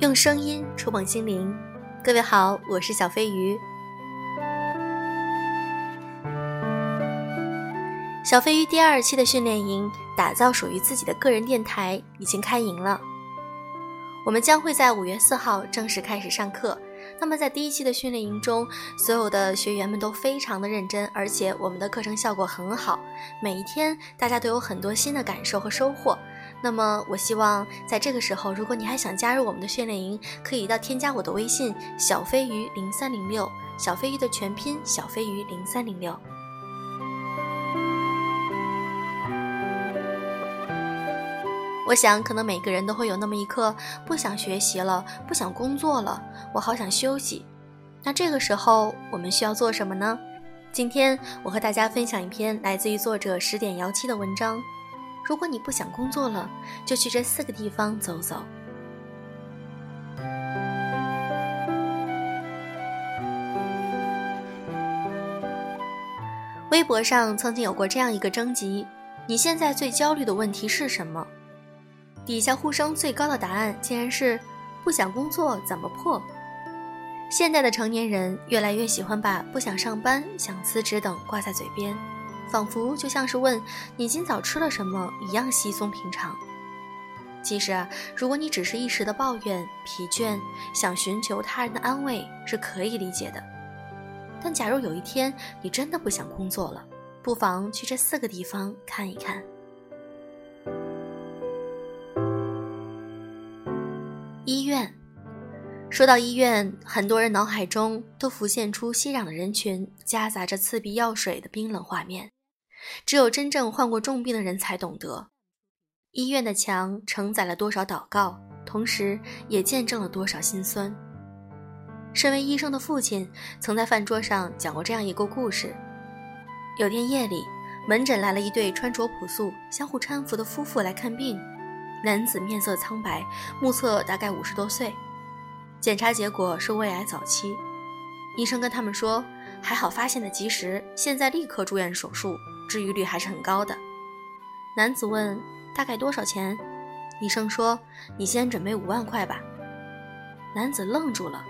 用声音触碰心灵，各位好，我是小飞鱼。小飞鱼第二期的训练营，打造属于自己的个人电台，已经开营了。我们将会在五月四号正式开始上课。那么在第一期的训练营中，所有的学员们都非常的认真，而且我们的课程效果很好，每一天大家都有很多新的感受和收获。那么我希望在这个时候，如果你还想加入我们的训练营，可以到添加我的微信小飞鱼零三零六，小飞鱼的全拼小飞鱼零三零六。我想，可能每个人都会有那么一刻，不想学习了，不想工作了，我好想休息。那这个时候，我们需要做什么呢？今天我和大家分享一篇来自于作者十点幺七的文章。如果你不想工作了，就去这四个地方走走。微博上曾经有过这样一个征集：你现在最焦虑的问题是什么？底下呼声最高的答案竟然是不想工作怎么破？现在的成年人越来越喜欢把不想上班、想辞职等挂在嘴边，仿佛就像是问你今早吃了什么一样稀松平常。其实啊，如果你只是一时的抱怨、疲倦，想寻求他人的安慰是可以理解的。但假如有一天你真的不想工作了，不妨去这四个地方看一看。医院，说到医院，很多人脑海中都浮现出熙攘的人群，夹杂着刺鼻药水的冰冷画面。只有真正患过重病的人才懂得，医院的墙承载了多少祷告，同时也见证了多少心酸。身为医生的父亲曾在饭桌上讲过这样一个故事：有天夜里，门诊来了一对穿着朴素、相互搀扶的夫妇来看病。男子面色苍白，目测大概五十多岁，检查结果是胃癌早期。医生跟他们说，还好发现的及时，现在立刻住院手术，治愈率还是很高的。男子问：“大概多少钱？”医生说：“你先准备五万块吧。”男子愣住了，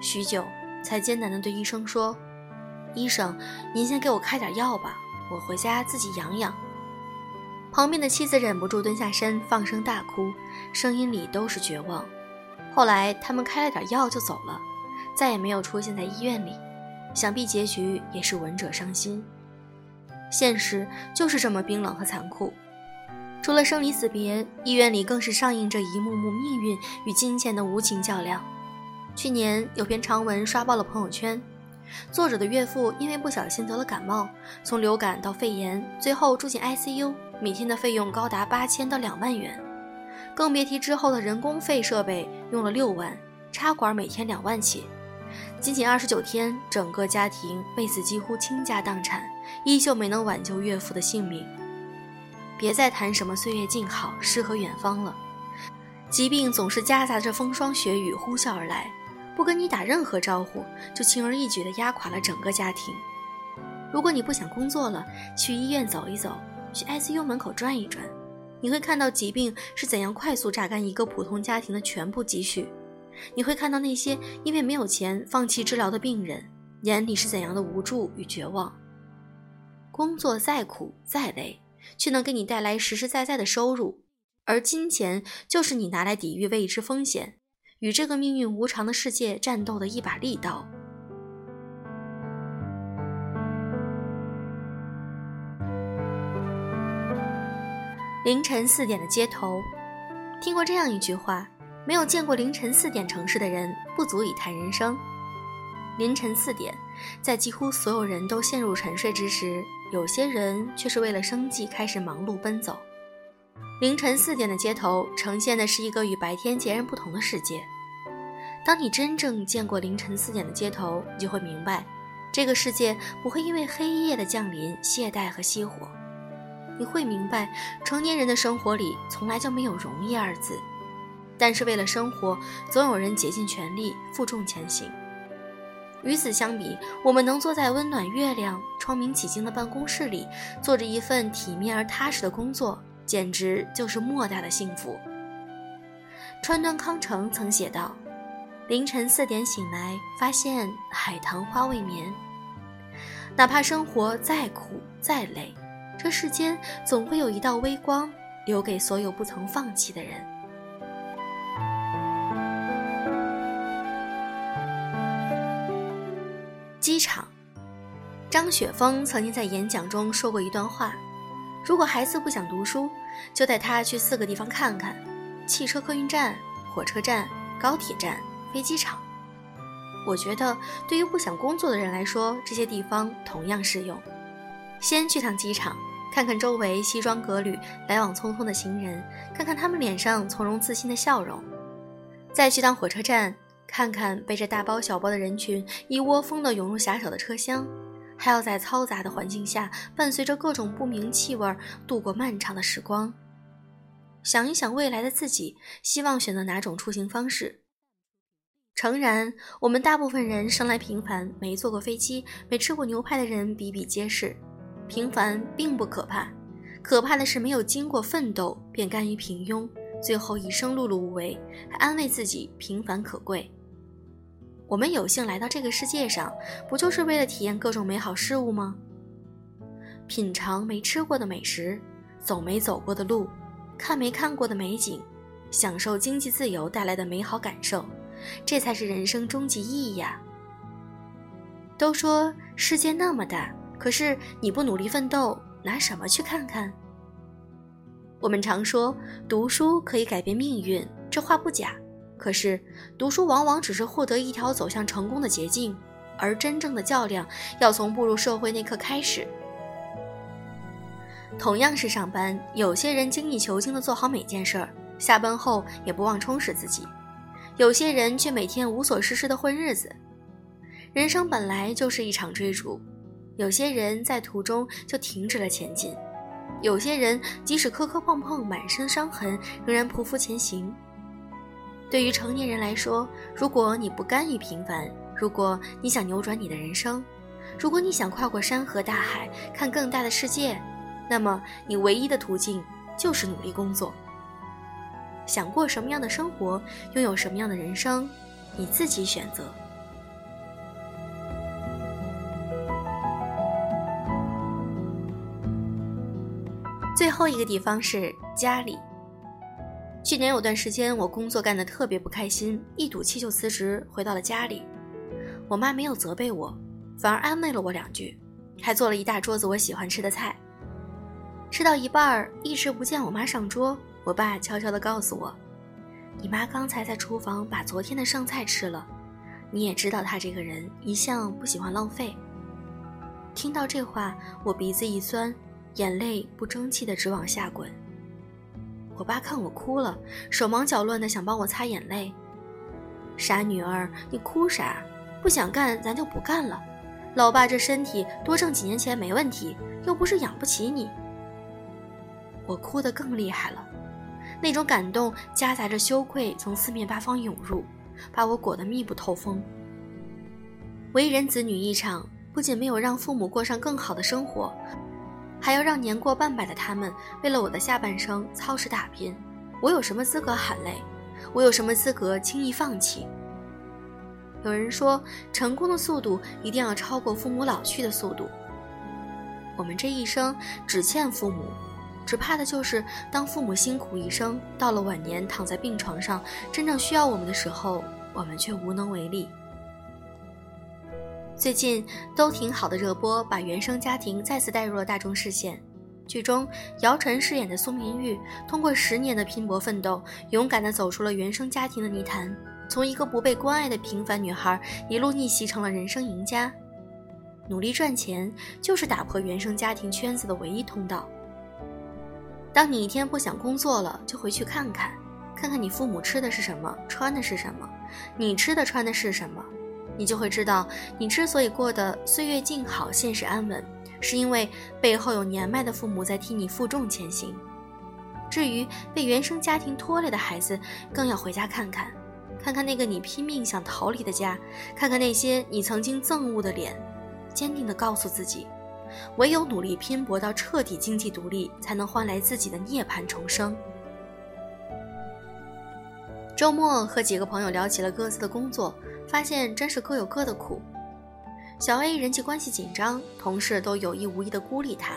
许久才艰难地对医生说：“医生，您先给我开点药吧，我回家自己养养。”旁边的妻子忍不住蹲下身，放声大哭，声音里都是绝望。后来他们开了点药就走了，再也没有出现在医院里。想必结局也是闻者伤心。现实就是这么冰冷和残酷。除了生离死别，医院里更是上映着一幕幕命运与金钱的无情较量。去年有篇长文刷爆了朋友圈，作者的岳父因为不小心得了感冒，从流感到肺炎，最后住进 ICU。每天的费用高达八千到两万元，更别提之后的人工费设备用了六万，插管每天两万起。仅仅二十九天，整个家庭为此几乎倾家荡产，依旧没能挽救岳父的性命。别再谈什么岁月静好、诗和远方了，疾病总是夹杂着风霜雪雨呼啸而来，不跟你打任何招呼，就轻而易举地压垮了整个家庭。如果你不想工作了，去医院走一走。去 ICU 门口转一转，你会看到疾病是怎样快速榨干一个普通家庭的全部积蓄；你会看到那些因为没有钱放弃治疗的病人眼里是怎样的无助与绝望。工作再苦再累，却能给你带来实实在在的收入，而金钱就是你拿来抵御未知风险、与这个命运无常的世界战斗的一把利刀。凌晨四点的街头，听过这样一句话：没有见过凌晨四点城市的人，不足以谈人生。凌晨四点，在几乎所有人都陷入沉睡之时，有些人却是为了生计开始忙碌奔走。凌晨四点的街头，呈现的是一个与白天截然不同的世界。当你真正见过凌晨四点的街头，你就会明白，这个世界不会因为黑夜的降临懈怠和熄火。你会明白，成年人的生活里从来就没有容易二字，但是为了生活，总有人竭尽全力负重前行。与此相比，我们能坐在温暖、月亮、窗明几净的办公室里，做着一份体面而踏实的工作，简直就是莫大的幸福。川端康成曾写道：“凌晨四点醒来，发现海棠花未眠。哪怕生活再苦再累，这世间总会有一道微光，留给所有不曾放弃的人。”机场，张雪峰曾经在演讲中说过一段话：“如果孩子不想读书，就带他去四个地方看看。”汽车客运站、火车站、高铁站、飞机场，我觉得对于不想工作的人来说，这些地方同样适用。先去趟机场，看看周围西装革履、来往匆匆的行人，看看他们脸上从容自信的笑容；再去趟火车站，看看背着大包小包的人群一窝蜂地涌入狭小的车厢，还要在嘈杂的环境下，伴随着各种不明气味度过漫长的时光。想一想未来的自己，希望选择哪种出行方式？诚然，我们大部分人生来平凡，没坐过飞机、没吃过牛排的人比比皆是。平凡并不可怕，可怕的是没有经过奋斗便甘于平庸，最后一生碌碌无为，还安慰自己平凡可贵。我们有幸来到这个世界上，不就是为了体验各种美好事物吗？品尝没吃过的美食，走没走过的路。看没看过的美景，享受经济自由带来的美好感受，这才是人生终极意义呀！都说世界那么大，可是你不努力奋斗，拿什么去看看？我们常说读书可以改变命运，这话不假。可是读书往往只是获得一条走向成功的捷径，而真正的较量要从步入社会那刻开始。同样是上班，有些人精益求精地做好每件事儿，下班后也不忘充实自己；有些人却每天无所事事地混日子。人生本来就是一场追逐，有些人在途中就停止了前进，有些人即使磕磕碰碰、满身伤痕，仍然匍匐前行。对于成年人来说，如果你不甘于平凡，如果你想扭转你的人生，如果你想跨过山河大海，看更大的世界。那么，你唯一的途径就是努力工作。想过什么样的生活，拥有什么样的人生，你自己选择。最后一个地方是家里。去年有段时间，我工作干得特别不开心，一赌气就辞职，回到了家里。我妈没有责备我，反而安慰了我两句，还做了一大桌子我喜欢吃的菜。吃到一半儿，一直不见我妈上桌。我爸悄悄地告诉我：“你妈刚才在厨房把昨天的剩菜吃了。你也知道她这个人一向不喜欢浪费。”听到这话，我鼻子一酸，眼泪不争气的直往下滚。我爸看我哭了，手忙脚乱的想帮我擦眼泪。傻女儿，你哭啥？不想干咱就不干了。老爸这身体多挣几年钱没问题，又不是养不起你。我哭得更厉害了，那种感动夹杂着羞愧从四面八方涌入，把我裹得密不透风。为人子女一场，不仅没有让父母过上更好的生活，还要让年过半百的他们为了我的下半生操持打拼。我有什么资格喊累？我有什么资格轻易放弃？有人说，成功的速度一定要超过父母老去的速度。我们这一生只欠父母。只怕的就是，当父母辛苦一生，到了晚年躺在病床上，真正需要我们的时候，我们却无能为力。最近都挺好的热播，把原生家庭再次带入了大众视线。剧中，姚晨饰演的苏明玉，通过十年的拼搏奋斗，勇敢地走出了原生家庭的泥潭，从一个不被关爱的平凡女孩，一路逆袭成了人生赢家。努力赚钱，就是打破原生家庭圈子的唯一通道。当你一天不想工作了，就回去看看，看看你父母吃的是什么，穿的是什么，你吃的穿的是什么，你就会知道，你之所以过得岁月静好、现实安稳，是因为背后有年迈的父母在替你负重前行。至于被原生家庭拖累的孩子，更要回家看看，看看那个你拼命想逃离的家，看看那些你曾经憎恶的脸，坚定地告诉自己。唯有努力拼搏到彻底经济独立，才能换来自己的涅槃重生。周末和几个朋友聊起了各自的工作，发现真是各有各的苦。小 A 人际关系紧张，同事都有意无意的孤立他；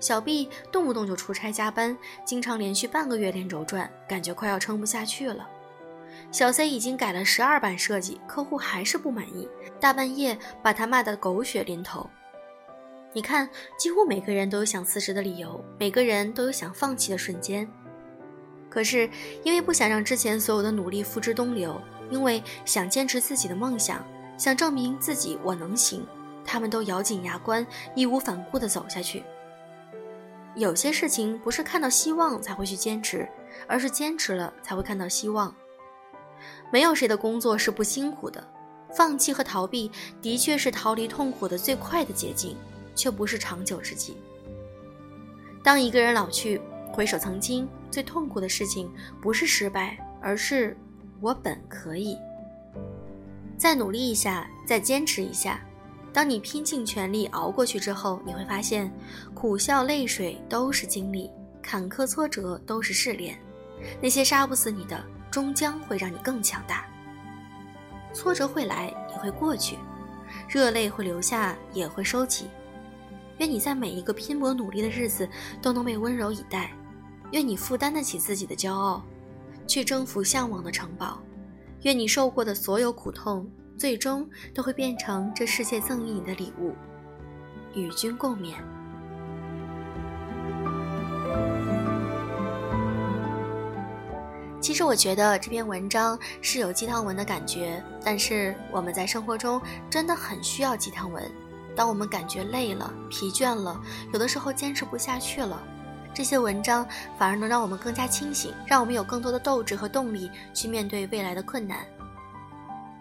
小 B 动不动就出差加班，经常连续半个月连轴转，感觉快要撑不下去了。小 C 已经改了十二版设计，客户还是不满意，大半夜把他骂得狗血淋头。你看，几乎每个人都有想辞职的理由，每个人都有想放弃的瞬间。可是，因为不想让之前所有的努力付之东流，因为想坚持自己的梦想，想证明自己我能行，他们都咬紧牙关，义无反顾地走下去。有些事情不是看到希望才会去坚持，而是坚持了才会看到希望。没有谁的工作是不辛苦的，放弃和逃避的确是逃离痛苦的最快的捷径，却不是长久之计。当一个人老去，回首曾经，最痛苦的事情不是失败，而是我本可以再努力一下，再坚持一下。当你拼尽全力熬过去之后，你会发现，苦笑泪水都是经历，坎坷挫折都是试炼。那些杀不死你的，终将会让你更强大。挫折会来，也会过去；热泪会流下，也会收起。愿你在每一个拼搏努力的日子，都能被温柔以待。愿你负担得起自己的骄傲，去征服向往的城堡。愿你受过的所有苦痛，最终都会变成这世界赠予你的礼物，与君共勉。其实我觉得这篇文章是有鸡汤文的感觉，但是我们在生活中真的很需要鸡汤文。当我们感觉累了、疲倦了，有的时候坚持不下去了。这些文章反而能让我们更加清醒，让我们有更多的斗志和动力去面对未来的困难。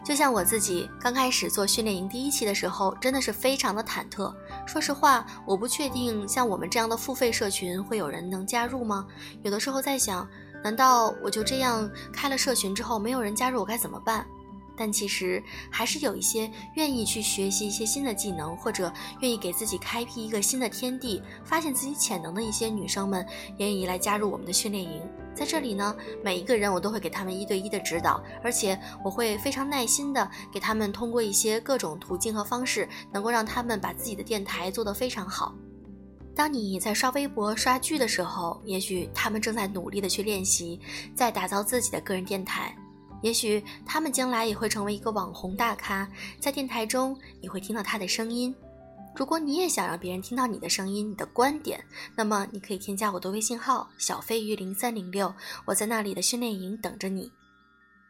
就像我自己刚开始做训练营第一期的时候，真的是非常的忐忑。说实话，我不确定像我们这样的付费社群会有人能加入吗？有的时候在想，难道我就这样开了社群之后没有人加入，我该怎么办？但其实还是有一些愿意去学习一些新的技能，或者愿意给自己开辟一个新的天地，发现自己潜能的一些女生们，愿意来加入我们的训练营。在这里呢，每一个人我都会给他们一对一的指导，而且我会非常耐心的给他们通过一些各种途径和方式，能够让他们把自己的电台做得非常好。当你在刷微博、刷剧的时候，也许他们正在努力的去练习，在打造自己的个人电台。也许他们将来也会成为一个网红大咖，在电台中你会听到他的声音。如果你也想让别人听到你的声音、你的观点，那么你可以添加我的微信号小飞鱼零三零六，我在那里的训练营等着你。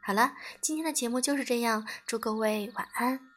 好了，今天的节目就是这样，祝各位晚安。